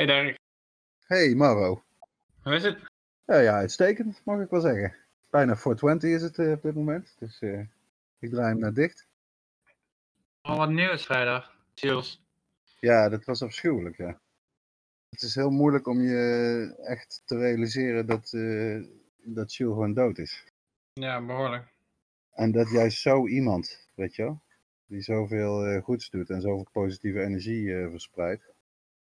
Hey Dirk, Hey Maro. hoe is het? Ja, ja, uitstekend, mag ik wel zeggen. Bijna 420 is het eh, op dit moment, dus eh, ik draai hem naar dicht. Al wat nieuws vrijdag. Jules. Ja, dat was afschuwelijk, ja. Het is heel moeilijk om je echt te realiseren dat, eh dat gewoon dood is. Ja, behoorlijk. En dat juist zo iemand, weet je wel, die zoveel eh, goeds doet en zoveel positieve energie eh, verspreidt,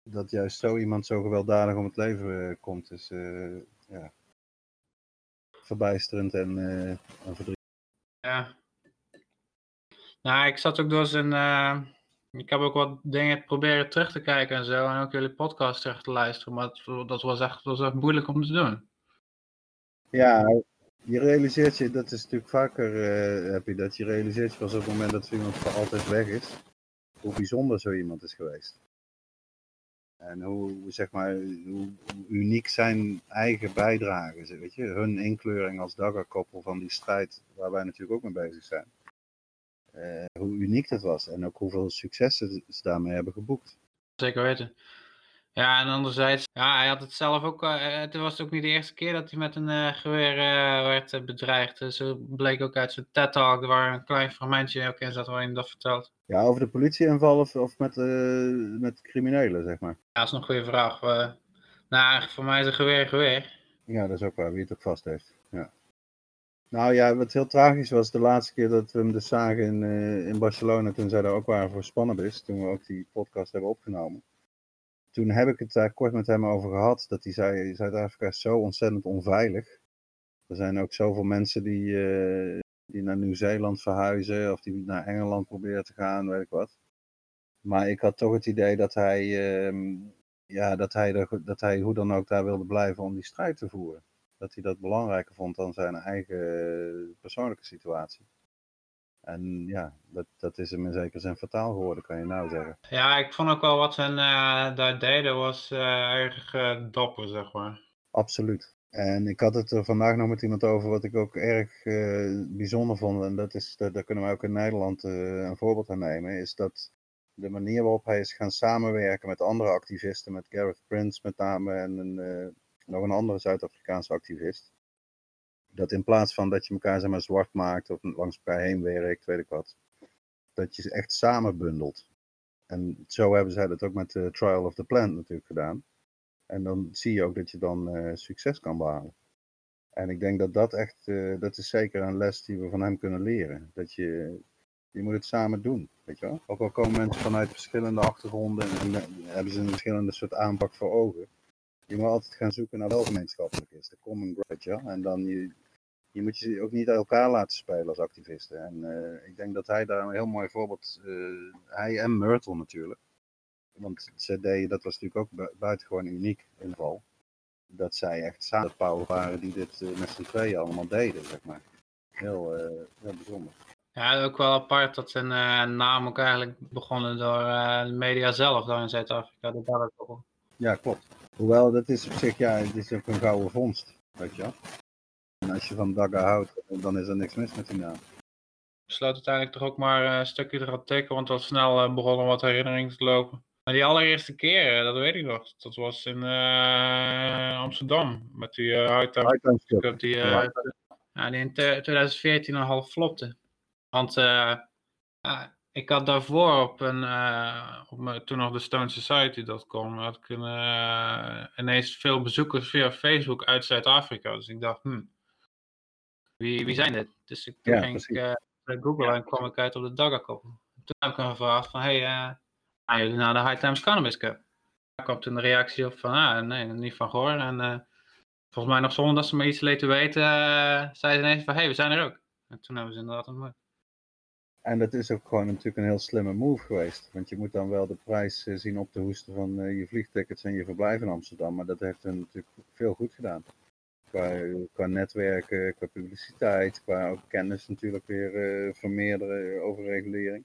dat juist zo iemand zo gewelddadig om het leven eh, komt, is eh, ja, verbijsterend en, eh en verdrietig. Ja. Nou, ik zat ook door zijn. ik heb ook wat dingen proberen terug te kijken en zo. En ook jullie podcast terug te luisteren. Maar dat, dat was, echt, dat was echt moeilijk om te doen. Ja, je realiseert je, dat is natuurlijk vaker, heb je dat, je realiseert je pas op het moment dat zo iemand voor altijd weg is, hoe bijzonder zo iemand is geweest. En hoe, zeg maar, hoe, uniek zijn eigen bijdrage is, weet je, hun inkleuring als daggerkoppel van die strijd waar wij natuurlijk ook mee bezig zijn. Eh, hoe uniek dat was en ook hoeveel successen ze daarmee hebben geboekt. Zeker weten. Ja, en anderzijds, ja, hij had het zelf ook. eh, het was ook niet de eerste keer dat hij met een eh, geweer eh, werd bedreigd. Dus zo bleek ook uit zijn TED-talk, waar een klein fragmentje ook in zat waarin hij dat vertelt. Ja, over de politieinval of, of met, met criminelen, zeg maar. Ja, dat is nog een goede vraag. Nou, voor mij is een geweer een geweer. Ja, dat is ook waar, wie het ook vast heeft. Ja. Nou ja, wat heel tragisch was, de laatste keer dat we hem dus zagen in, in Barcelona, toen zij daar ook waren voor Spannabis, toen we ook die podcast hebben opgenomen. Toen heb ik het daar kort met hem over gehad, dat hij zei, Zuid-Afrika is zo ontzettend onveilig. Er zijn ook zoveel mensen die, eh, die naar Nieuw-Zeeland verhuizen, of die naar Engeland proberen te gaan, weet ik wat. Maar ik had toch het idee dat hij, ehm, ja, dat hij, dat hij hoe dan ook daar wilde blijven om die strijd te voeren. Dat hij dat belangrijker vond dan zijn eigen eh, persoonlijke situatie. En ja, dat, dat is hem in zekere zin fataal geworden, kan je nou zeggen. Ja, ik vond ook wel wat ze eh, daar deden was eh, erg eh, dapper, zeg maar. Absoluut. En ik had het er vandaag nog met iemand over wat ik ook erg bijzonder vond. En dat is, dat, daar kunnen wij ook in Nederland een voorbeeld aan nemen. Is dat de manier waarop hij is gaan samenwerken met andere activisten. Met Gareth Prince met name en een, nog een andere Zuid-Afrikaanse activist. Dat in plaats van dat je elkaar zeg maar, zwart maakt of langs elkaar heen werkt, weet ik wat. Dat je ze echt samen bundelt. En zo hebben zij dat ook met de Trial of the Plant natuurlijk gedaan. En dan zie je ook dat je dan eh, succes kan behalen. En ik denk dat dat echt, eh, dat is zeker een les die we van hem kunnen leren. Dat je, je moet het samen doen, weet je wel. Ook al komen mensen vanuit verschillende achtergronden en, en hebben ze een verschillende soort aanpak voor ogen. Je moet altijd gaan zoeken naar wel gemeenschappelijk is, de common ground, wel. En dan je, je moet je ook niet elkaar laten spelen als activisten. En eh, ik denk dat hij daar een heel mooi voorbeeld, uh, hij en Myrtle natuurlijk. Want deden, dat was natuurlijk ook bu buitengewoon uniek in geval. Dat zij echt samen waren die dit uh, met z'n tweeën allemaal deden, zeg maar. Heel, heel bijzonder. Ja, ook wel apart dat zijn naam ook eigenlijk begonnen door de media zelf daar in Zuid-Afrika. Dat daar ook Ja, klopt. Hoewel, dat is op zich, ja, het is ook een gouden vondst, weet je wel. En als je van Dagga houdt, dan is er niks mis met die naam. Besloot uiteindelijk toch ook maar een stukje te gaan tekenen, want al snel uh, begonnen wat herinneringen te lopen. Maar die allereerste keer, dat weet ik nog, dat was in uh, Amsterdam. Met die uh, High Cup, die, uh, ja, die in 2014 al half flopte. Want uh, ik had daarvoor op, een, op mijn, toen nog de Stone Society.com, had ik een, ineens veel bezoekers via Facebook uit Zuid-Afrika. Dus ik dacht, hm, wie, wie zijn dit? Dus ik, toen ja, ging precies. ik Google en kwam ik uit op de Dagga-koppel. Toen heb ik hem gevraagd van, hey, gaan jullie naar de High Times Cannabis Cup? Daar kwam toen de reactie op van, ah, nee, niet van gehoord. En uh, volgens mij nog zonder dat ze me iets lieten weten, uh, zei ze ineens van, hé, hey, we zijn er ook. En toen hebben ze inderdaad ontmoet. En dat is ook gewoon natuurlijk een heel slimme move geweest. Want je moet dan wel de prijs uh, zien op te hoesten van je vliegtickets en je verblijf in Amsterdam. Maar dat heeft hen natuurlijk veel goed gedaan. Qua, netwerken, qua publiciteit, qua ook kennis natuurlijk weer vermeerderen over regulering.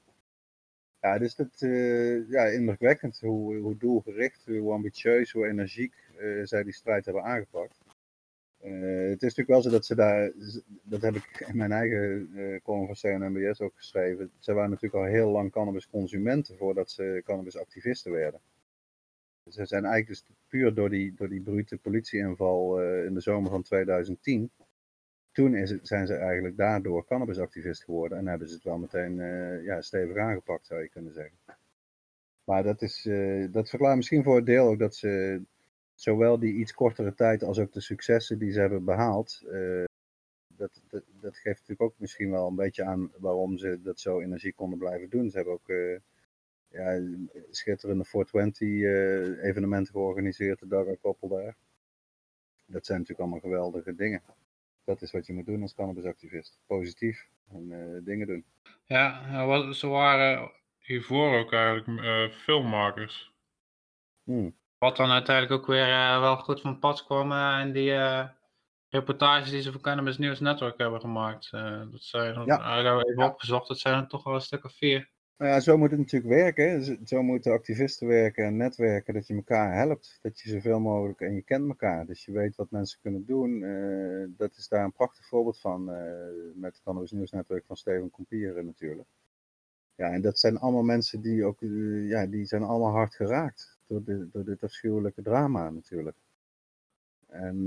Ja, dus dat uh, ja, indrukwekkend hoe, hoe doelgericht, hoe ambitieus, hoe energiek uh, zij die strijd hebben aangepakt. Uh, het is natuurlijk wel zo dat ze daar, dat heb ik in mijn eigen column van CNMBS ook geschreven, ze waren natuurlijk al heel lang cannabisconsumenten voordat ze cannabisactivisten werden. Ze zijn eigenlijk dus puur door die, door die brute politieinval uh, in de zomer van 2010. Toen is het, zijn ze eigenlijk daardoor cannabisactivist geworden en hebben ze het wel meteen uh, ja, stevig aangepakt, zou je kunnen zeggen. Maar dat, is, uh, dat verklaart misschien voor het deel ook dat ze zowel die iets kortere tijd als ook de successen die ze hebben behaald, dat, dat, dat, geeft natuurlijk ook misschien wel een beetje aan waarom ze dat zo energiek konden blijven doen. Ze hebben ook ja, schitterende 420 uh, evenementen georganiseerd, de Daga koppel daar. Dat zijn natuurlijk allemaal geweldige dingen. Dat is wat je moet doen als cannabisactivist. Positief en uh, dingen doen. Ja, ze waren hiervoor ook eigenlijk uh, filmmakers. Hmm. Wat dan uiteindelijk ook weer uh, wel goed van pad kwam in die reportages die ze voor Cannabis News Network hebben gemaakt. dat zijn, ja. ik heb even ja. opgezocht, dat zijn er toch wel een stuk of vier. Nou ja, zo moet het natuurlijk werken. Zo moeten activisten werken en netwerken, dat je elkaar helpt. Dat je zoveel mogelijk, en je kent elkaar, dus je weet wat mensen kunnen doen. Uh, dat is daar een prachtig voorbeeld van, uh, met het Cannabis Nieuwsnetwerk van Steven Kompieren natuurlijk. Ja, en dat zijn allemaal mensen die ook, uh, ja, die zijn allemaal hard geraakt door, door dit afschuwelijke drama natuurlijk. En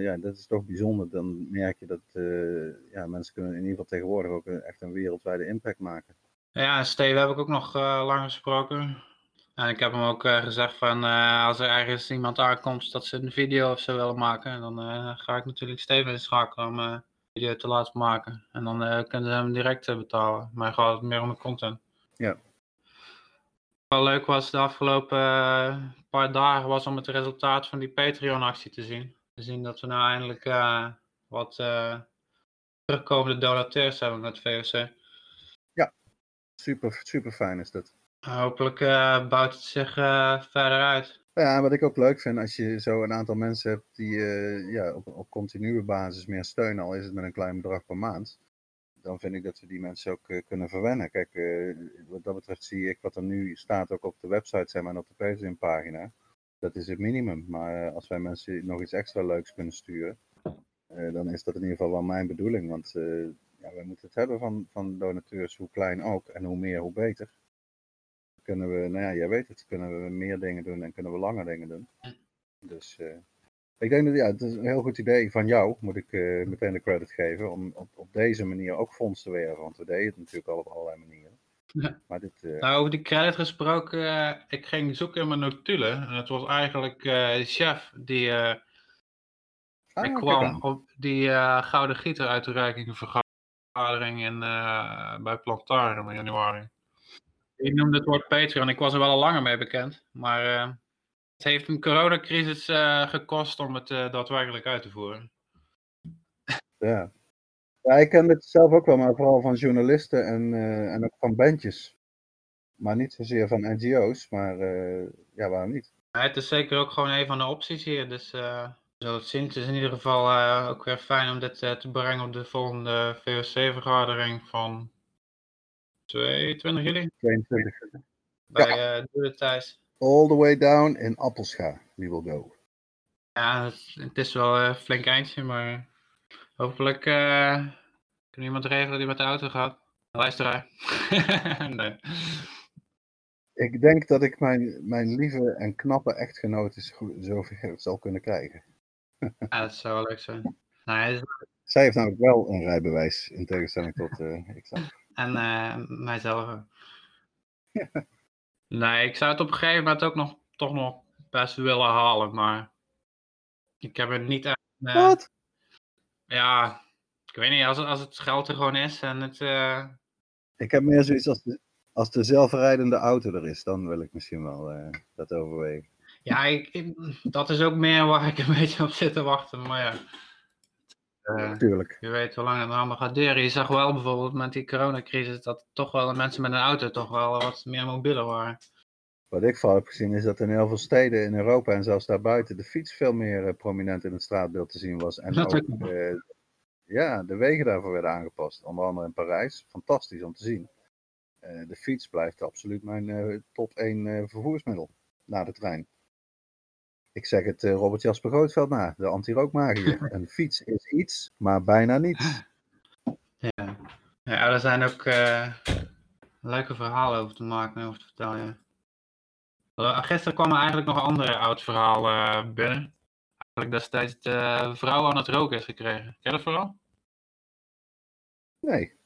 ja, dat is toch bijzonder. Dan merk je dat ja, mensen kunnen in ieder geval tegenwoordig ook echt een wereldwijde impact maken. Ja, Steven heb ik ook nog uh, lang gesproken. En ik heb hem ook uh, gezegd van uh, als er ergens iemand aankomt dat ze een video of zo willen maken, dan ga ik natuurlijk Steven inschakelen om een video te laten maken. En dan kunnen ze hem direct betalen. Maar gaat het meer om de content. Ja. Wat leuk was de afgelopen paar dagen was om het resultaat van die Patreon-actie te zien. Te zien dat we nou eindelijk wat terugkomende donateurs hebben met VOC. Super, super fijn is dat. Hopelijk uh, bouwt het zich uh, verder uit. Ja, wat ik ook leuk vind, als je zo een aantal mensen hebt die uh, ja, op, op continue basis meer steunen, al is het met een klein bedrag per maand, dan vind ik dat we die mensen ook kunnen verwennen. Kijk, wat dat betreft zie ik wat er nu staat ook op de website zeg maar, en op de Patreon-pagina. Dat is het minimum. Maar als wij mensen nog iets extra leuks kunnen sturen, dan is dat in ieder geval wel mijn bedoeling. Want ja, we moeten het hebben van, van donateurs, hoe klein ook. En hoe meer, hoe beter. Kunnen we, nou ja, jij weet het, kunnen we meer dingen doen en kunnen we langer dingen doen. Dus uh, ik denk dat ja, het is een heel goed idee van jou, moet ik uh, meteen de credit geven, om op, op deze manier ook fonds te werven. Want we deden het natuurlijk al op allerlei manieren. Ja. Maar dit, uh... Nou, over die credit gesproken, ik ging zoeken in mijn notulen. En het was eigenlijk de chef die, ah, kwam op die Gouden Gieter uitreiking vergadering vergadering in, uh, bij Plantarium in januari. Ik noemde het woord Patreon. Ik was er wel al langer mee bekend. Maar uh, het heeft een coronacrisis uh, gekost om het daadwerkelijk uit te voeren. Ja. ja, ik ken het zelf ook wel, maar vooral van journalisten en, en ook van bandjes. Maar niet zozeer van NGO's, maar ja, waarom niet? Ja, het is zeker ook gewoon een van de opties hier. Dus het zien. Het is in ieder geval uh, ook weer fijn om dit uh, te brengen op de volgende VOC-vergadering van 22 juli. 22. Bij ja. uh, Thijs. All the way down in Appelscha, we will go. Ja, het, het is wel een flink eindje, maar hopelijk kan iemand regelen die met de auto gaat. Luisteraar. nee. Ik denk dat ik mijn, mijn lieve en knappe echtgenoot zover zal kunnen krijgen. Ja, dat zou wel leuk zijn. Nou, Zij heeft namelijk wel een rijbewijs, in tegenstelling tot uh, ik zelf. En uh, mijzelf. nee, ik zou het op een gegeven moment ook nog, toch nog best willen halen, maar ik heb er niet echt... Uh, Wat? Ja, ik weet niet, als het, als het geld er gewoon is en het... Ik heb meer zoiets als de, als de zelfrijdende auto er is, dan wil ik misschien wel dat overwegen. Ja, ik, dat is ook meer waar ik een beetje op zit te wachten. Maar ja, uh, Tuurlijk. je weet hoe lang het allemaal gaat duren. Je zag wel bijvoorbeeld met die coronacrisis dat toch wel de mensen met een auto toch wel wat meer mobieler waren. Wat ik vooral heb gezien is dat in heel veel steden in Europa en zelfs daarbuiten de fiets veel meer uh, prominent in het straatbeeld te zien was. En dat ook uh, ja, de wegen daarvoor werden aangepast. Onder andere in Parijs. Fantastisch om te zien. de fiets blijft absoluut mijn top 1 vervoersmiddel na de trein. Ik zeg het uh, Robert Jasper Grootveld na, de anti-rookmagier. een fiets is iets, maar bijna niets. Ja, ja er zijn ook uh, leuke verhalen over te maken en over te vertellen. Ja. Uh, gisteren kwam er eigenlijk nog een ander oud verhaal uh, binnen. Eigenlijk destijds de vrouw aan het roken is gekregen. Ken je dat verhaal? Nee.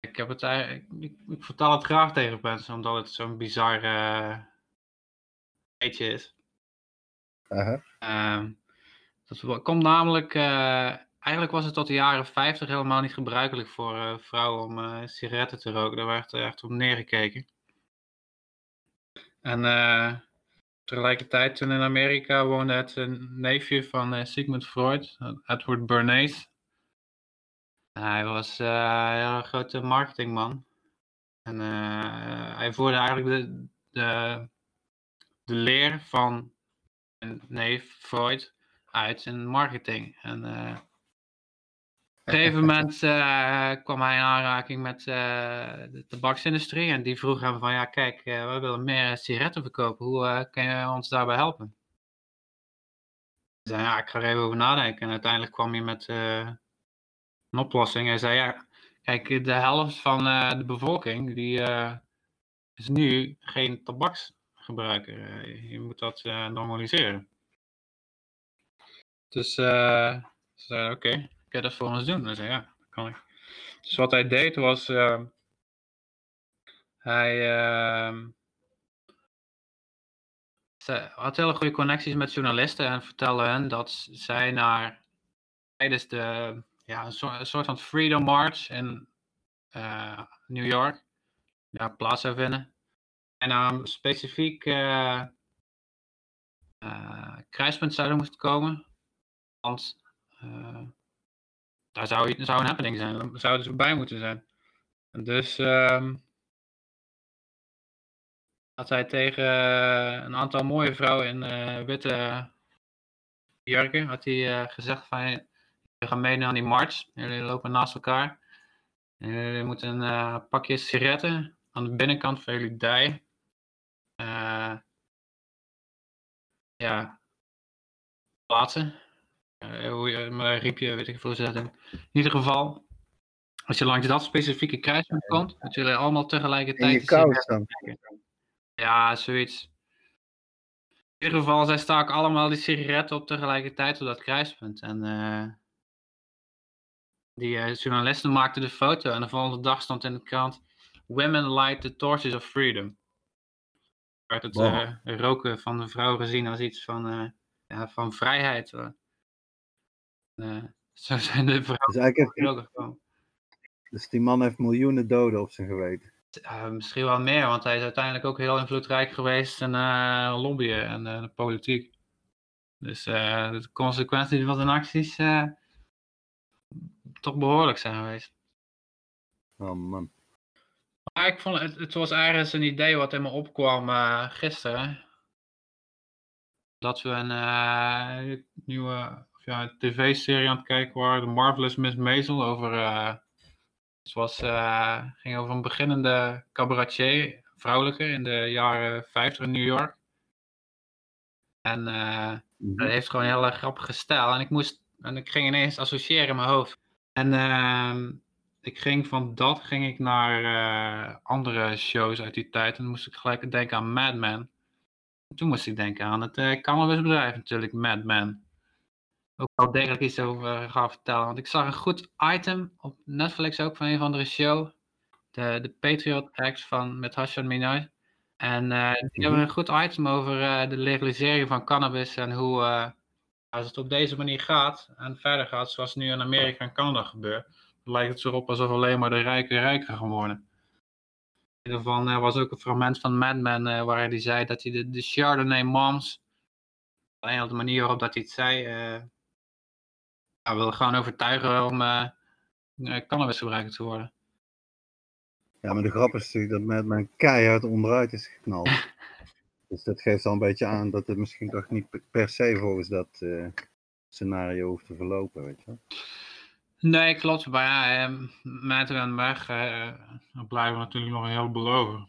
Ik, heb het, ik, ik, ik, vertel het graag tegen mensen, omdat het zo'n bizar beetje is. -huh. dat komt namelijk eigenlijk was het tot de jaren 50 helemaal niet gebruikelijk voor uh, vrouwen om uh, sigaretten te roken. Daar werd echt op neergekeken. En tegelijkertijd toen in Amerika woonde het neefje van Sigmund Freud, Edward Bernays. Hij was een grote marketingman. En hij voerde eigenlijk de, de, de leer van neef Freud uit in marketing. En op een gegeven moment uh, kwam hij in aanraking met uh, de tabaksindustrie en die vroeg hem van ja kijk, we willen meer sigaretten verkopen, hoe kun je ons daarbij helpen? Hij zei ja, ik ga er even over nadenken en uiteindelijk kwam hij met een oplossing. Hij zei ja, kijk, de helft van de bevolking die is nu geen tabaksgebruiker. je moet dat normaliseren. Dus ze zei oké. Okay je dat voor ons doen? Zei, ja, dat kan ik. Dus wat hij deed was, uh, hij uh, had hele goede connecties met journalisten en vertelde hen dat zij naar, tijdens de, ja, een soort, van Freedom March in New York, ja, plaats zou vinden. En dan specifiek uh, kruispunt zouden moeten komen. Want daar zou, zou een happening zijn. Daar zouden ze bij moeten zijn. En dus had hij tegen uh, een aantal mooie vrouwen in uh, witte jurken had hij, uh, gezegd van je gaan meedoen aan die march. Jullie lopen naast elkaar. En jullie moeten een pakje sigaretten aan de binnenkant van jullie dij. Ja, plaatsen. Uh, hoe je, maar riep je, weet ik veel zetten. In ieder geval, als je langs dat specifieke kruispunt komt, dat jullie allemaal tegelijkertijd... In je kous dan? Ja, zoiets. In ieder geval, zij staken allemaal die sigaretten op tegelijkertijd op dat kruispunt. En uh, die uh, journalisten maakten de foto en de volgende dag stond in de krant... Women light the torches of freedom. Werd het wow. roken van de vrouw gezien als iets van, ja, van vrijheid. Uh, zo zijn de vrouwen dus gekomen. Dus die man heeft miljoenen doden op zijn geweten. Uh, misschien wel meer, want hij is uiteindelijk ook heel invloedrijk geweest in uh, lobbyen en uh, de politiek. Dus de consequenties van zijn acties toch behoorlijk zijn geweest. Oh man. Maar ik vond het, het was ergens een idee wat in me opkwam gisteren. Dat we een nieuwe ja, tv-serie aan het kijken waar The Marvelous Miss Maisel over. Uh, het was, uh, ging over een beginnende cabaretier, vrouwelijke, in de jaren 50 in New York. En uh, mm dat heeft gewoon een hele grappige stijl. En ik moest, en ik ging ineens associëren in mijn hoofd. En uh, ik ging van dat ging ik naar andere shows uit die tijd. En dan moest ik gelijk denken aan Mad Men. En toen moest ik denken aan het uh, cannabisbedrijf natuurlijk, Mad Men ook wel degelijk iets over gaan vertellen. Want ik zag een goed item op Netflix ook van een of andere show. De, de Patriot Act van, met Hassan Minaj. En uh, die mm hebben een goed item over de legalisering van cannabis en hoe als het op deze manier gaat en verder gaat zoals nu in Amerika en Canada gebeurt, lijkt het erop alsof alleen maar de rijken rijker gaan worden. Geval er was ook een fragment van Mad Men waar hij zei dat hij de, de Chardonnay Moms, alleen op de manier waarop dat hij het zei, ja, wil gewoon overtuigen om uh, cannabisgebruiker te worden. Ja, maar de grap is natuurlijk dat met mijn keihard onderuit is geknald. dus dat geeft al een beetje aan dat het misschien toch niet per se volgens dat uh, scenario hoeft te verlopen, weet je wel. Nee, klopt. Maar ja, eh, met en weg uh, blijven natuurlijk nog een heleboel over.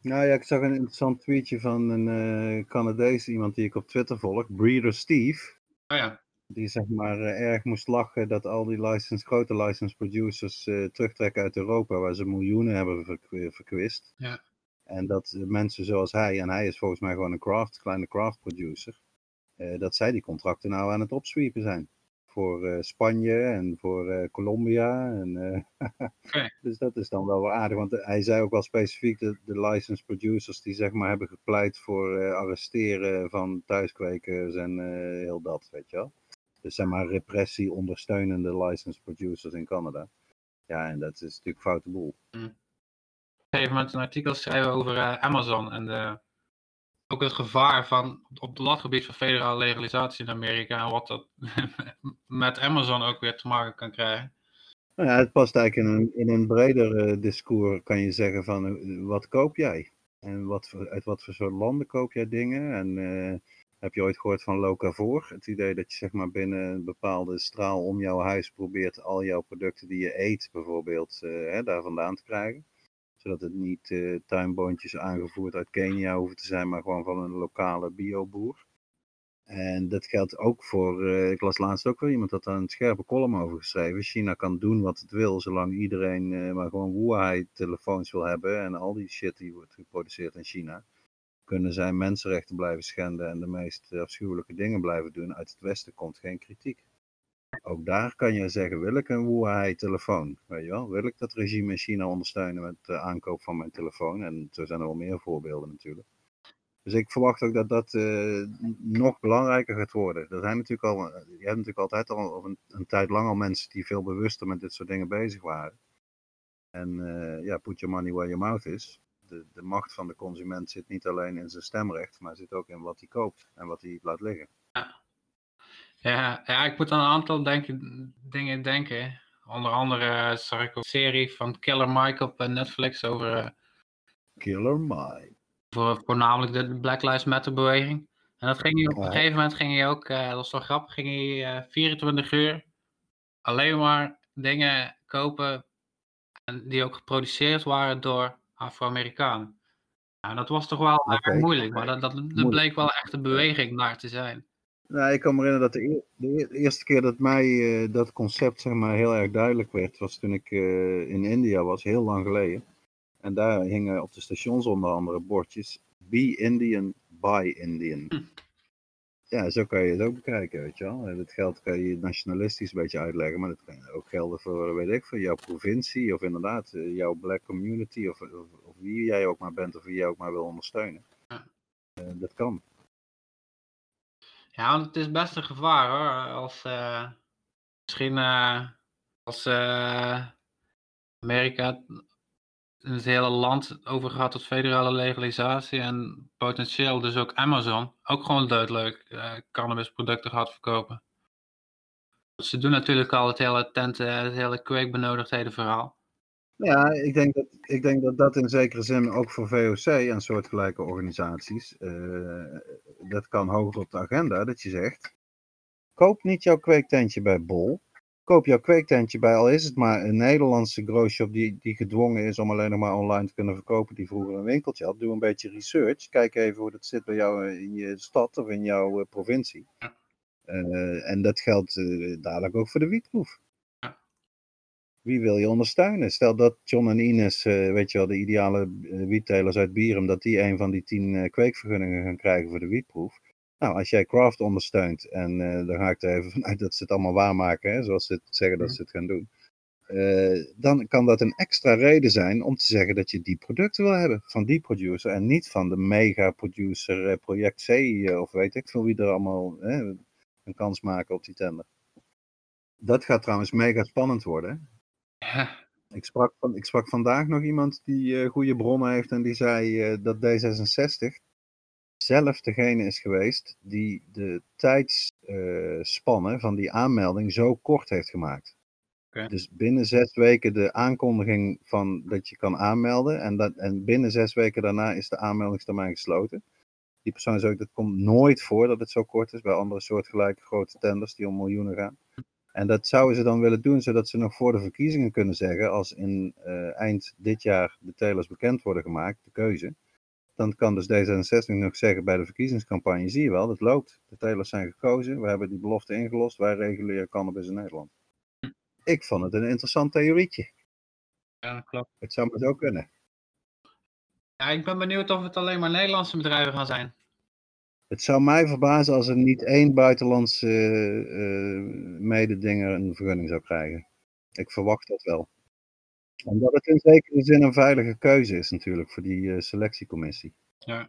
Nou ja, ik zag een interessant tweetje van een uh, Canadees, iemand die ik op Twitter volg, Breeder Steve. Oh ja. Die zeg maar uh, erg moest lachen dat al die license, grote license producers uh, terugtrekken uit Europa, waar ze miljoenen hebben verkwist. Ja. En dat mensen zoals hij, en hij is volgens mij gewoon een craft, kleine craft producer, eh, dat zij die contracten nou aan het opsweepen zijn. Voor eh, Spanje en voor eh, Colombia. En. Dus dat is dan wel wel aardig. Want hij zei ook wel specifiek de, de licensed producers die zeg maar hebben gepleit voor arresteren van thuiskwekers en heel dat, weet je wel. Dus zeg maar repressie ondersteunende licensed producers in Canada. Ja, en dat is natuurlijk foute boel. Op een gegeven moment een artikel schrijven over eh, Amazon en de, ook het gevaar van op het latgebied van federale legalisatie in Amerika en wat dat met Amazon ook weer te maken kan krijgen. Nou ja, het past eigenlijk in een, in een breder eh, discours, kan je zeggen van eh, wat koop jij? En wat, uit wat voor soort landen koop jij dingen? En eh, heb je ooit gehoord van locavor? Het idee dat je zeg maar binnen een bepaalde straal om jouw huis probeert al jouw producten die je eet bijvoorbeeld hè, daar vandaan te krijgen. Zodat het niet eh, tuinboontjes aangevoerd uit Kenia hoeven te zijn, maar gewoon van een lokale bioboer. En dat geldt ook voor, eh, ik las laatst ook wel iemand had daar een scherpe column over geschreven. China kan doen wat het wil, zolang iedereen eh, maar gewoon Huawei telefoons wil hebben en al die shit die wordt geproduceerd in China. Kunnen zij mensenrechten blijven schenden en de meest afschuwelijke dingen blijven doen. Uit het Westen komt geen kritiek. Ook daar kan je zeggen, wil ik een Huawei telefoon? Weet je wel? Wil ik dat regime in China ondersteunen met de aankoop van mijn telefoon? En zo zijn er wel meer voorbeelden natuurlijk. Dus ik verwacht ook dat dat eh, nog belangrijker gaat worden. Er zijn natuurlijk al, je hebt natuurlijk altijd al een, een tijd lang al mensen die veel bewuster met dit soort dingen bezig waren. En eh, ja, put your money where your mouth is. De, de macht van de consument zit niet alleen in zijn stemrecht, maar zit ook in wat hij koopt en wat hij laat liggen. Ja, ja, ik moet aan een aantal denken, dingen denken. Onder andere eh, zag ik een serie van Killer Mike op eh, Netflix over eh, Killer Mike. voor, voornamelijk de Black Lives Matter beweging. En dat ging hij op een Ja. gegeven moment ging hij ook, dat was wel grappig, ging hij eh 24 uur alleen maar dingen kopen en die ook geproduceerd waren door Afro-Amerikanen. Nou, dat was toch wel Oké. erg moeilijk, maar dat, dat, dat bleek wel echt een beweging naar te zijn. Nou, ik kan me herinneren dat de, eer- de eer- de eerste keer dat mij eh, dat concept zeg maar, heel erg duidelijk werd, was toen ik eh, in India was, heel lang geleden. En daar hingen op de stations onder andere bordjes, Be Indian, Buy Indian. Hm. Ja, zo kan je het ook bekijken, weet je wel. Dat geld kan je nationalistisch een beetje uitleggen, maar dat kan ook gelden voor, weet ik, voor jouw provincie of inderdaad eh, jouw black community of, of, of wie jij ook maar bent of wie jij ook maar wil ondersteunen. Ja. Dat kan. Ja, want het is best een gevaar hoor. Als eh, misschien eh, als eh, Amerika het hele land overgaat tot federale legalisatie en potentieel dus ook Amazon ook gewoon doodleuk cannabisproducten gaat verkopen. Ze doen natuurlijk al het hele tent, het hele kweekbenodigdheden verhaal. Ja, ik denk, dat, ik denk dat dat in zekere zin ook voor VOC en soortgelijke organisaties, eh, dat kan hoger op de agenda, dat je zegt, koop niet jouw kweektentje bij Bol, koop jouw kweektentje bij, al is het maar een Nederlandse growshop die, die gedwongen is om alleen nog maar online te kunnen verkopen, die vroeger een winkeltje had. Doe een beetje research, kijk even hoe dat zit bij jou eh, in je stad of in jouw eh, provincie. En dat geldt dadelijk ook voor de wietproef wie wil je ondersteunen? Stel dat John en Ines, eh, weet je wel, de ideale eh, wiettelers uit Bierum, dat die een van die tien eh, kweekvergunningen gaan krijgen voor de wietproef. Nou, als jij Craft ondersteunt, en eh dan ga ik er even vanuit dat ze het allemaal waarmaken, hè, zoals ze het zeggen dat ze het gaan doen. eh, dan kan dat een extra reden zijn om te zeggen dat je die producten wil hebben van die producer en niet van de mega producer eh, Project C eh, of weet ik veel wie er allemaal hè, een kans maken op die tender. Dat gaat trouwens mega spannend worden. hè. Ja, Ik sprak, van, ik sprak vandaag nog iemand die eh, goede bronnen heeft en die zei eh, dat D66 zelf degene is geweest die de tijdsspannen van die aanmelding zo kort heeft gemaakt. Dus binnen zes weken de aankondiging van dat je kan aanmelden en, dat, en binnen zes weken daarna is de aanmeldingstermijn gesloten. Die persoon zei ook, dat komt nooit voor dat het zo kort is bij andere soortgelijke grote tenders die om miljoenen gaan. En dat zouden ze dan willen doen, zodat ze nog voor de verkiezingen kunnen zeggen, als in eh, eind dit jaar de telers bekend worden gemaakt, de keuze. Dan kan dus D66 nog zeggen bij de verkiezingscampagne, zie je wel, dat loopt. De telers zijn gekozen, we hebben die belofte ingelost, wij reguleren cannabis in Nederland. Ik vond het een interessant theorietje. ja, klopt. Het zou maar zo kunnen. Ja, ik ben benieuwd of het alleen maar Nederlandse bedrijven gaan zijn. Het zou mij verbazen als er niet één buitenlandse uh, mededinger een vergunning zou krijgen. Ik verwacht dat wel. Omdat het in zekere zin een veilige keuze is natuurlijk voor die uh, selectiecommissie. Ja.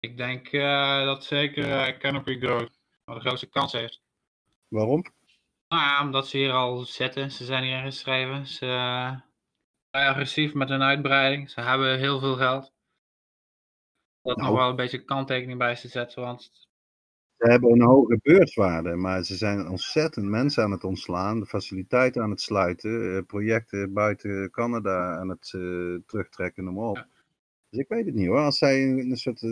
Ik denk uh, dat zeker Canopy Growth de grootste kans heeft. Waarom? Nou ja, omdat ze hier al zitten. Ze zijn hier ingeschreven. Ze zijn agressief met hun uitbreiding. Ze hebben heel veel geld. Dat nou, nog wel een beetje kanttekening bij te zetten, want... Ze hebben een hoge beurswaarde, maar ze zijn ontzettend mensen aan het ontslaan, de faciliteiten aan het sluiten, eh, projecten buiten Canada aan het uh, terugtrekken, noem maar op. Dus ik weet het niet hoor. Als zij een, soort eh,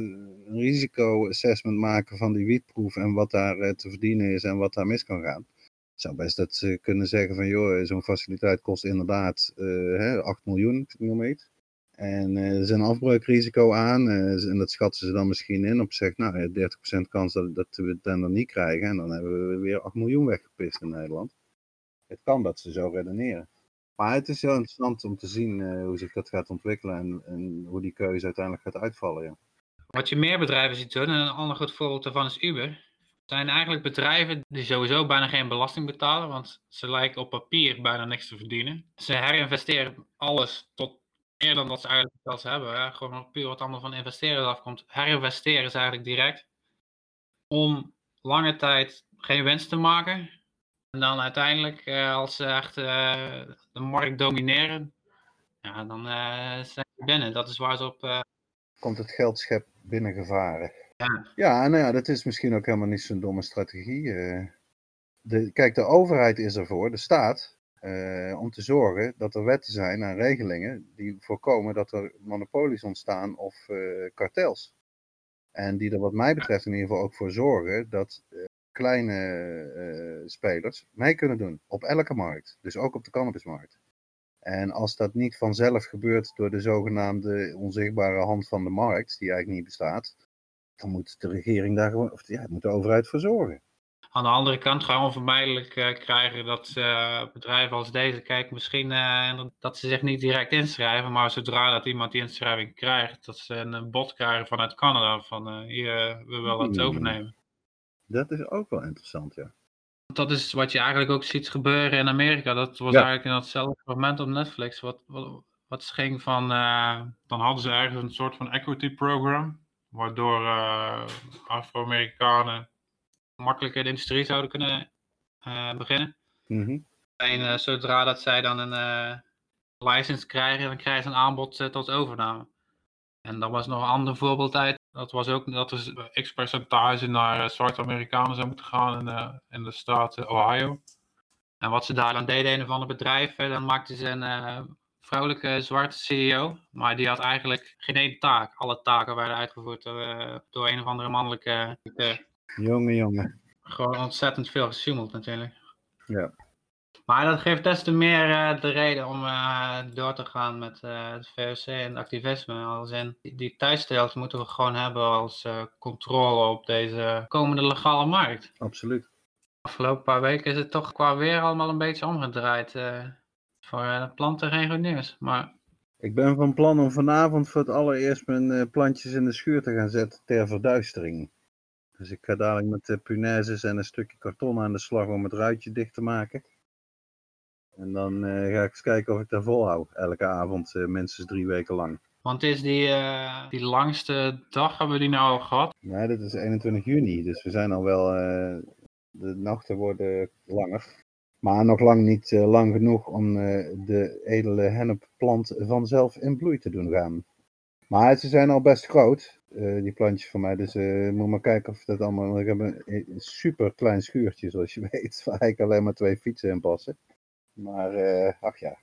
risico-assessment maken van die wietproef en wat daar te verdienen is en wat daar mis kan gaan. Het zou best dat ze kunnen zeggen van joh, zo'n faciliteit kost inderdaad hè, 8 miljoen, noem maar iets. En uh, er is een afbreukrisico aan. Uh, en dat schatten ze dan misschien in op zeg, nou, 30% kans dat, dat we het dan niet krijgen. En dan hebben we weer 8 miljoen weggepist in Nederland. Het kan dat ze zo redeneren. Maar het is heel interessant om te zien uh, hoe zich dat gaat ontwikkelen en, en, hoe die keuze uiteindelijk gaat uitvallen. Ja. Wat je meer bedrijven ziet doen, en een ander goed voorbeeld daarvan is Uber. zijn eigenlijk bedrijven die sowieso bijna geen belasting betalen, want ze lijken op papier bijna niks te verdienen. Ze herinvesteren alles tot meer dan dat ze eigenlijk zelfs hebben. Hè? Gewoon puur wat allemaal van investeren afkomt. Herinvesteren is eigenlijk direct. Om lange tijd geen winst te maken. En dan uiteindelijk, eh, als ze echt uh, de markt domineren, ja, dan uh, zijn ze binnen. Dat is waar ze op. Komt het geldschep binnengevaren. Ja. ja, nou ja, dat is misschien ook helemaal niet zo'n domme strategie. De, kijk, de overheid is ervoor, de staat, uh, om te zorgen dat er wetten zijn en regelingen die voorkomen dat er monopolies ontstaan of uh, kartels. En die er wat mij betreft in ieder geval ook voor zorgen dat uh, kleine spelers mee kunnen doen op elke markt. Dus ook op de cannabismarkt. En als dat niet vanzelf gebeurt door de zogenaamde onzichtbare hand van de markt, die eigenlijk niet bestaat, dan moet de regering daar gewoon, of ja, moet de overheid voor zorgen. Aan de andere kant ga je onvermijdelijk uh, krijgen dat uh, bedrijven als deze kijken misschien uh, dat ze zich niet direct inschrijven, maar zodra dat iemand die inschrijving krijgt, dat ze een bod krijgen vanuit Canada van hier, we willen het hmm. overnemen. Dat is ook wel interessant, ja. Dat is wat je eigenlijk ook ziet gebeuren in Amerika. Dat was eigenlijk in datzelfde fragment op Netflix. Wat, wat, wat ging van, dan hadden ze ergens een soort van equity program, waardoor Afro-Amerikanen makkelijker de industrie zouden kunnen uh, beginnen. Mm En uh, zodra dat zij dan een uh, license krijgen, dan krijgen ze een aanbod tot overname. En dat was nog een ander voorbeeld uit. Dat was ook dat er x percentage naar zwarte Amerikanen zou moeten gaan in de, in de staat Ohio. En wat ze daar dan deden, een van de bedrijven, dan maakten ze een vrouwelijke zwarte CEO. Maar die had eigenlijk geen één taak. Alle taken werden uitgevoerd door een of andere mannelijke Jonge, jonge. Gewoon ontzettend veel gesjoemeld natuurlijk. Ja. Maar dat geeft des te meer uh, de reden om uh, door te gaan met uh, het VOC en het activisme. Als in, die thuisstelt moeten we gewoon hebben als controle op deze komende legale markt. Absoluut. Afgelopen paar weken is het toch qua weer allemaal een beetje omgedraaid. voor de planten geen goed nieuws. Maar... Ik ben van plan om vanavond voor het allereerst mijn plantjes in de schuur te gaan zetten ter verduistering. Dus ik ga dadelijk met de punaises en een stukje karton aan de slag om het ruitje dicht te maken. En dan uh, ga ik eens kijken of ik daar volhoud. Elke avond, uh, minstens drie weken lang. Want is die, uh, die langste dag, hebben we die nou al gehad? Nee, dat is 21 juni. Dus we zijn al wel, de nachten worden langer. Maar nog lang niet lang genoeg om de edele hennepplant vanzelf in bloei te doen gaan. Maar ze zijn al best groot. Uh, die plantjes van mij. Dus uh, moet maar kijken of dat allemaal. Ik heb een, super klein schuurtje, zoals je weet, waar ik alleen maar twee fietsen in passen. Maar uh, ach ja,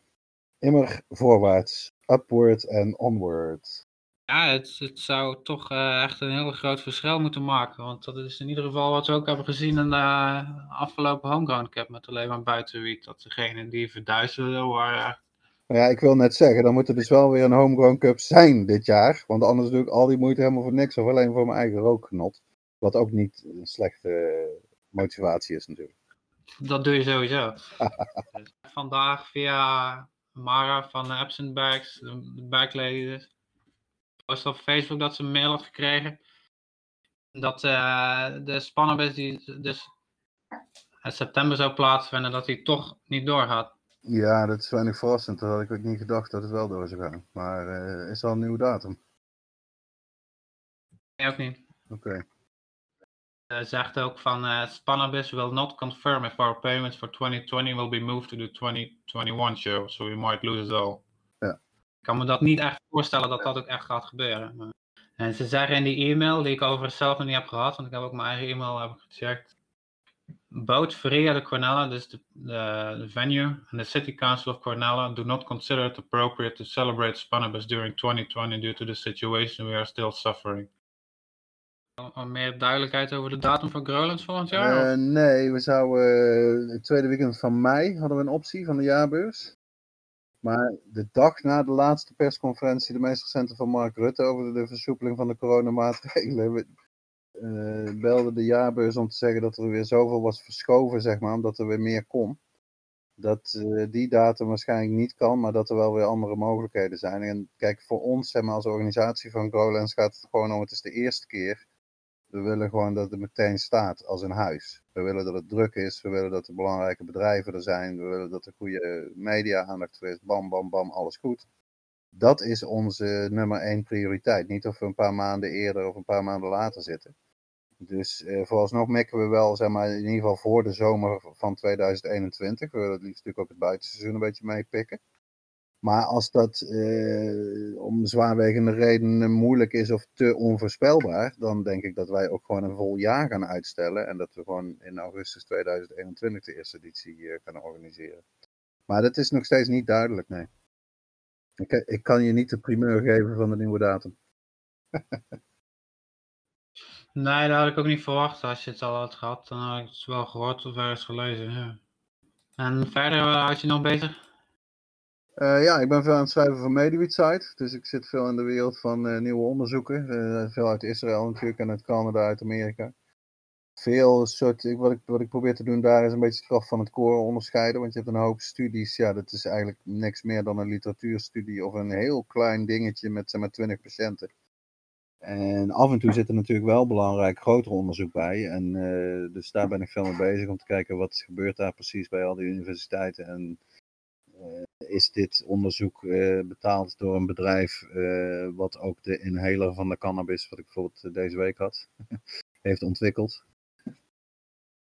immer voorwaarts, upward en onward. Ja, het, het zou toch echt een heel groot verschil moeten maken. Want dat is in ieder geval wat we ook hebben gezien in de afgelopen Homegrown Cup met alleen maar buitenwiet. Dat degene die verduisterden waren nou ja, ik wil net zeggen, dan moet er dus wel weer een Homegrown Cup zijn dit jaar. Want anders doe ik al die moeite helemaal voor niks. Of alleen voor mijn eigen rookgenot. Wat ook niet een slechte motivatie is natuurlijk. Dat doe je sowieso. Vandaag via Mara van Absent Bags, de dus. Post op Facebook dat ze een mail had gekregen. Dat de Spannabis die dus in september zou plaatsvinden, dat die toch niet doorgaat. Ja, dat is weinig verrassend. Dat had ik ook niet gedacht dat het wel door zou gaan. Maar uh, is al een nieuwe datum? Nee, ook niet. Oké. Okay. Uh, zegt ook van uh, Spanabis will not confirm if our payments for 2020 will be moved to the 2021 show, so we might lose it all. Ja. Ik kan me dat niet echt voorstellen dat dat ook echt gaat gebeuren. Maar... En ze zeggen in die e-mail, die ik overigens zelf nog niet heb gehad, want ik heb ook mijn eigen e-mail heb gecheckt, Both Freya de Cornella, this the, the, the, venue, and the City Council of Cornella do not consider it appropriate to celebrate Spannabis during 2020 due to the situation we are still suffering. Al meer duidelijkheid over de datum van Growlands volgend jaar? Uh, nee, we zouden uh, het tweede weekend van mei hadden we een optie van de jaarbeurs. Maar de dag na de laatste persconferentie, de meest recente van Mark Rutte over de versoepeling van de coronamaatregelen, uh, belde de jaarbeurs om te zeggen dat er weer zoveel was verschoven, zeg maar, omdat er weer meer kon. Dat uh, die datum waarschijnlijk niet kan, maar dat er wel weer andere mogelijkheden zijn. En kijk, voor ons, zeg maar, als organisatie van GrowLens gaat het gewoon om, het is de eerste keer. We willen gewoon dat het meteen staat als een huis. We willen dat het druk is, we willen dat er belangrijke bedrijven er zijn, we willen dat er goede media aandacht voor is, bam, bam, bam, alles goed. Dat is onze nummer één prioriteit. Niet of we een paar maanden eerder of een paar maanden later zitten. Dus uh, vooralsnog mikken we wel, zeg maar, in ieder geval voor de zomer van 2021. We willen het liefst natuurlijk ook het buitenseizoen een beetje meepikken. Maar als dat uh, om zwaarwegende redenen moeilijk is of te onvoorspelbaar, dan denk ik dat wij ook gewoon een vol jaar gaan uitstellen. En dat we gewoon in augustus 2021 de eerste editie uh, gaan organiseren. Maar dat is nog steeds niet duidelijk, nee. Ik, ik kan je niet de primeur geven van de nieuwe datum. Nee, dat had ik ook niet verwacht. Als je het al had gehad, dan had ik het wel gehoord of ergens gelezen. En verder, uh, je nog bezig? Uh, ja, ik ben veel aan het schrijven voor MediWeed Dus ik zit veel in de wereld van uh, nieuwe onderzoeken. veel uit Israël natuurlijk en uit Canada, uit Amerika. Veel soort, ik, wat, ik, wat ik probeer te doen daar is een beetje het kracht van het koren onderscheiden. Want je hebt een hoop studies, ja, dat is eigenlijk niks meer dan een literatuurstudie of een heel klein dingetje met zeg maar 20 patiënten. En af en toe zit er natuurlijk wel belangrijk groter onderzoek bij. En uh, dus daar ben ik veel mee bezig om te kijken wat gebeurt daar precies bij al die universiteiten. En uh, is dit onderzoek uh, betaald door een bedrijf wat ook de inhaler van de cannabis, wat ik bijvoorbeeld deze week had, heeft ontwikkeld.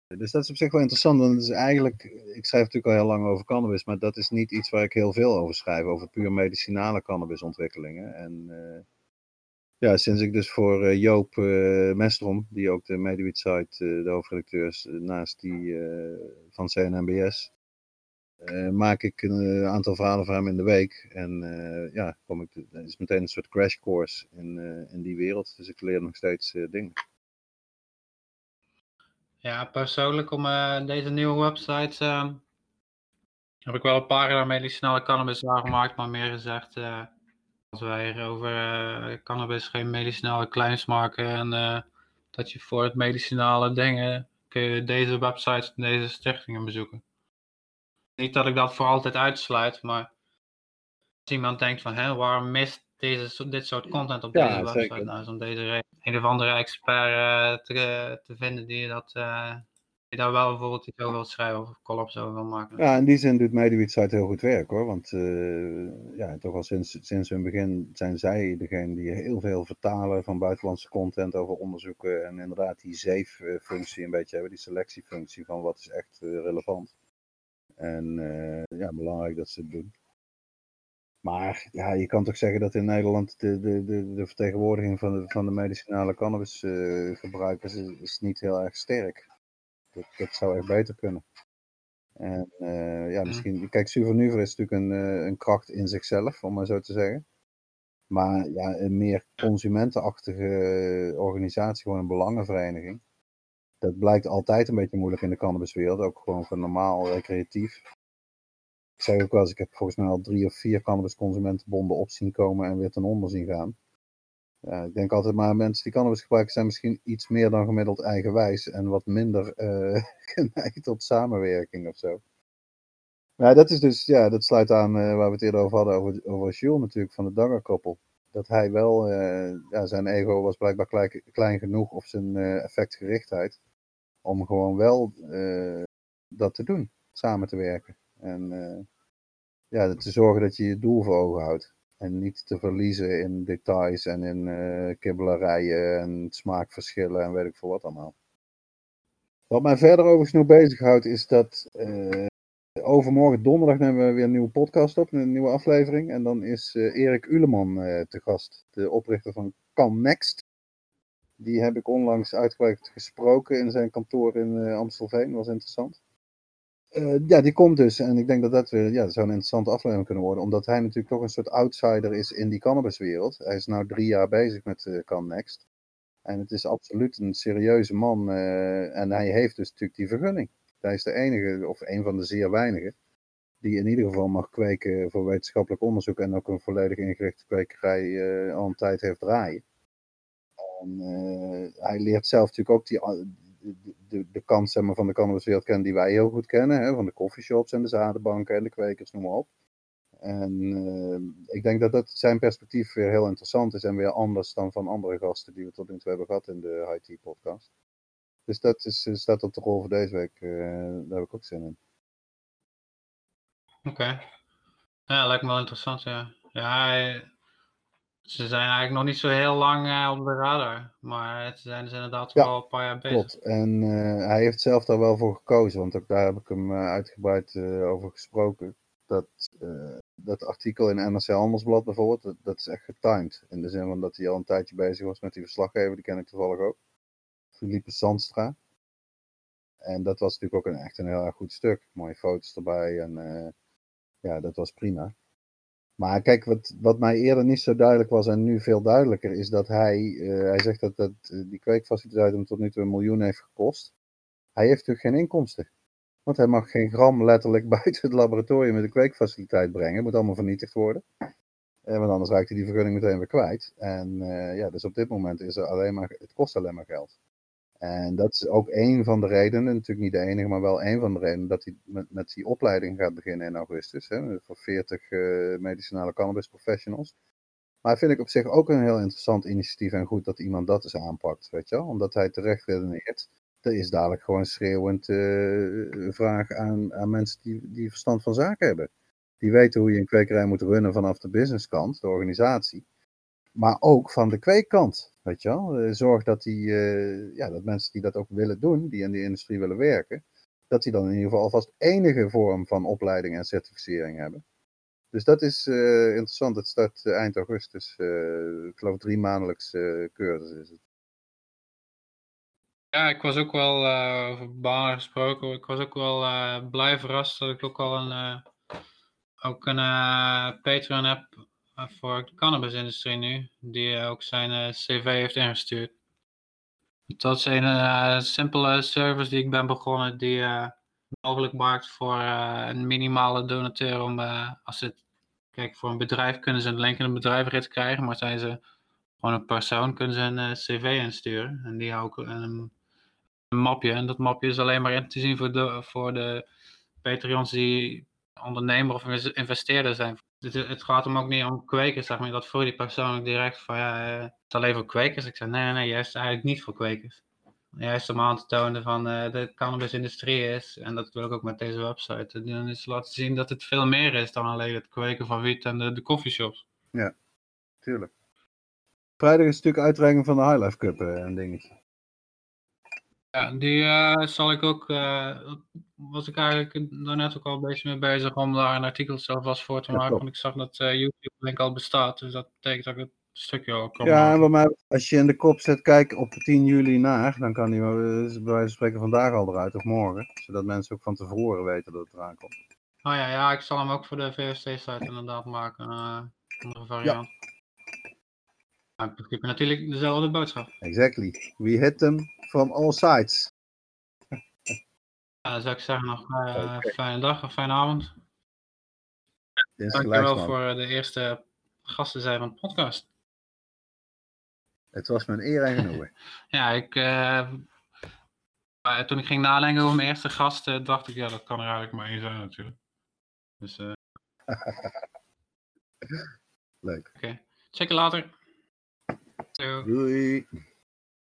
Dus dat is op zich wel interessant, want het is eigenlijk, ik schrijf natuurlijk al heel lang over cannabis, maar dat is niet iets waar ik heel veel over schrijf, over puur medicinale cannabisontwikkelingen. En ja, sinds ik dus voor uh, Joop uh, Mestrom, die ook de MediWeed site, uh, de hoofdredacteur is, naast die van CNMBS, maak ik een aantal verhalen voor hem in de week. En ja, kom ik, het is meteen een soort crash course in, in die wereld. Dus ik leer nog steeds dingen. Ja, persoonlijk om deze nieuwe website heb ik wel een pagina medicinale cannabis aangemaakt, maar meer gezegd als wij over uh, cannabis geen medicinale claims maken en uh, dat je voor het medicinale dingen kun je deze websites en deze stichtingen bezoeken. Niet dat ik dat voor altijd uitsluit, maar als iemand denkt van hè, waarom mist deze, dit soort content op deze website? Zeker. Nou, is om deze een of andere expert uh, te, te vinden die dat daar wel bijvoorbeeld iets over schrijven of columns over wil maken. Ja, in die zin doet MediWeed site heel goed werk hoor. Want uh, ja, toch al sinds, sinds hun begin zijn zij degene die heel veel vertalen van buitenlandse content over onderzoeken. En inderdaad die zeeffunctie een beetje hebben, die selectiefunctie van wat is echt uh, relevant. En uh, ja, belangrijk dat ze het doen. Maar ja, je kan toch zeggen dat in Nederland de, de, de, vertegenwoordiging van de, van de medicinale cannabisgebruikers is, is niet heel erg sterk. Dat, zou echt beter kunnen. En uh, ja, misschien, kijk, Suvernuver is natuurlijk een, uh, een kracht in zichzelf, om maar zo te zeggen. Maar ja, een meer consumentenachtige organisatie, gewoon een belangenvereniging. Dat blijkt altijd een beetje moeilijk in de cannabiswereld, ook gewoon voor normaal recreatief. Ik zeg ook wel eens, ik heb volgens mij al drie of vier cannabisconsumentenbonden op zien komen en weer ten onder zien gaan. Ik denk altijd maar mensen die cannabis gebruiken zijn misschien iets meer dan gemiddeld eigenwijs en wat minder uh, geneigd tot samenwerking of zo. Ja, dat is dus, ja, dat sluit aan uh, waar we het eerder over hadden, over, over Jules natuurlijk, van de Dagger-koppel. Dat hij wel, uh, ja, zijn ego was blijkbaar klein, klein genoeg, of zijn effectgerichtheid, om gewoon wel dat te doen, samen te werken. En ja, te zorgen dat je je doel voor ogen houdt. En niet te verliezen in details en in uh, kibbelarijen en smaakverschillen en weet ik veel wat allemaal. Wat mij verder overigens nog bezighoudt is dat uh, overmorgen donderdag nemen we weer een nieuwe podcast op, een nieuwe aflevering. En dan is uh, Erik Uleman te gast, de oprichter van Can Next. Die heb ik onlangs uitgebreid gesproken in zijn kantoor in Amstelveen, dat was interessant. Uh, ja, die komt dus. En ik denk dat dat weer, ja, zou een interessante aflevering kunnen worden. Omdat hij natuurlijk toch een soort outsider is in die cannabiswereld. Hij is nu drie jaar bezig met uh, Can Next. En het is absoluut een serieuze man. Uh, en hij heeft dus natuurlijk die vergunning. Hij is de enige, of een van de zeer weinigen, die in ieder geval mag kweken voor wetenschappelijk onderzoek. En ook een volledig ingerichte kwekerij al een tijd heeft draaien. En hij leert zelf natuurlijk ook die, de, de kant zeg maar, van de cannabiswereld kennen die wij heel goed kennen. Hè, van de coffeeshops en de zadenbanken en de kwekers, noem maar op. En uh, ik denk dat dat zijn perspectief weer heel interessant is en weer anders dan van andere gasten die we tot nu toe hebben gehad in de IT podcast. Dus dat is, staat op de rol voor deze week. Uh, daar heb ik ook zin in. Oké. Ja, lijkt me wel interessant, ja. Ja, ze zijn eigenlijk nog niet zo heel lang uh, op de radar, maar ze zijn dus inderdaad ja, wel een paar jaar bezig. Klopt, en uh, hij heeft zelf daar wel voor gekozen, want ook daar heb ik hem uh, uitgebreid over gesproken. Dat, dat artikel in NRC Handelsblad bijvoorbeeld, dat, dat, is echt getimed. In de zin van dat hij al een tijdje bezig was met die verslaggever, die ken ik toevallig ook. Philippe Sandstra. En dat was natuurlijk ook een, echt een heel erg goed stuk. Mooie foto's erbij en ja, dat was prima. Maar kijk, wat, wat mij eerder niet zo duidelijk was en nu veel duidelijker is dat hij, uh, hij zegt dat, dat uh, die kweekfaciliteit hem tot nu toe een miljoen heeft gekost. Hij heeft natuurlijk geen inkomsten. Want hij mag geen gram letterlijk buiten het laboratorium met de kweekfaciliteit brengen. Het moet allemaal vernietigd worden. Uh, want anders raakt hij die vergunning meteen weer kwijt. En ja, dus op dit moment is er alleen maar, het kost alleen maar geld. En dat is ook een van de redenen, natuurlijk niet de enige, maar wel een van de redenen dat hij met, die opleiding gaat beginnen in augustus. Hè, voor 40 uh, eh, medicinale cannabis professionals. Maar vind ik op zich ook een heel interessant initiatief en goed dat iemand dat eens aanpakt, weet je wel. Omdat hij terecht redeneert. Er is dadelijk gewoon schreeuwend uh, vraag aan, aan mensen die, die verstand van zaken hebben. Die weten hoe je een kwekerij moet runnen vanaf de businesskant, de organisatie. Maar ook van de kweekkant. Weet je? Eh, zorg dat, die, uh, ja, dat mensen die dat ook willen doen, die in die industrie willen werken, dat die dan in ieder geval alvast enige vorm van opleiding en certificering hebben. Dus dat is uh, interessant. Het start eind augustus. ik geloof drie maandelijks cursus is het. Ja, ik was ook wel over banen gesproken. Ik was ook wel blij verrast dat ik ook al een, ook een Patreon heb voor de cannabisindustrie nu, die ook zijn uh, cv heeft ingestuurd. Dat is een uh, simpele service die ik ben begonnen, die mogelijk maakt voor een minimale donateur om, als het, kijk, voor een bedrijf kunnen ze een link in een bedrijfsrit krijgen, maar zijn ze gewoon een persoon, kunnen ze een cv insturen. En die ook een, een, mapje, en dat mapje is alleen maar in te zien voor de, voor de Patreons die ondernemer of investeerder zijn het, gaat hem ook niet om kwekers, zeg maar. Dat voor die persoon ook direct van, ja, uh, het is alleen voor kwekers. Ik zei, nee, nee, juist eigenlijk niet voor kwekers. Juist om aan te tonen van uh, de cannabisindustrie is, en dat wil ik ook met deze website, dan is laten zien dat het veel meer is dan alleen het kweken van wiet en de, de coffeeshops. Ja, tuurlijk. Vrijdag is natuurlijk uitreiking van de Highlife Cup uh, een dingetje. Ja, die uh, zal ik ook, uh, was ik eigenlijk daarnet ook al een beetje mee bezig om daar een artikel zelf was voor te maken. want ik zag dat uh, YouTube link al bestaat, dus dat betekent dat ik het stukje al kan Ja, maken. maar als je in de kop zet, kijk op 10 juli naar, dan kan die bij wijze van spreken vandaag al eruit of morgen. Zodat mensen ook van tevoren weten dat het eraan komt. Oh ja, ja, ik zal hem ook voor de VST-site inderdaad maken. Andere variant. Ja. Maar in principe natuurlijk dezelfde boodschap. Exactly. We hit them from all sides. Ja, dan zou ik zeggen nog uh, fijne dag of fijne avond. Dankjewel voor eh, de eerste gasten zijn van de podcast. Het was mijn eer en genoegen. ja, ik, uh, toen ik ging nadenken over mijn eerste gasten, dacht ik, ja, dat kan er eigenlijk maar één zijn natuurlijk. Dus eh, Leuk. check je later. Zo. Doei.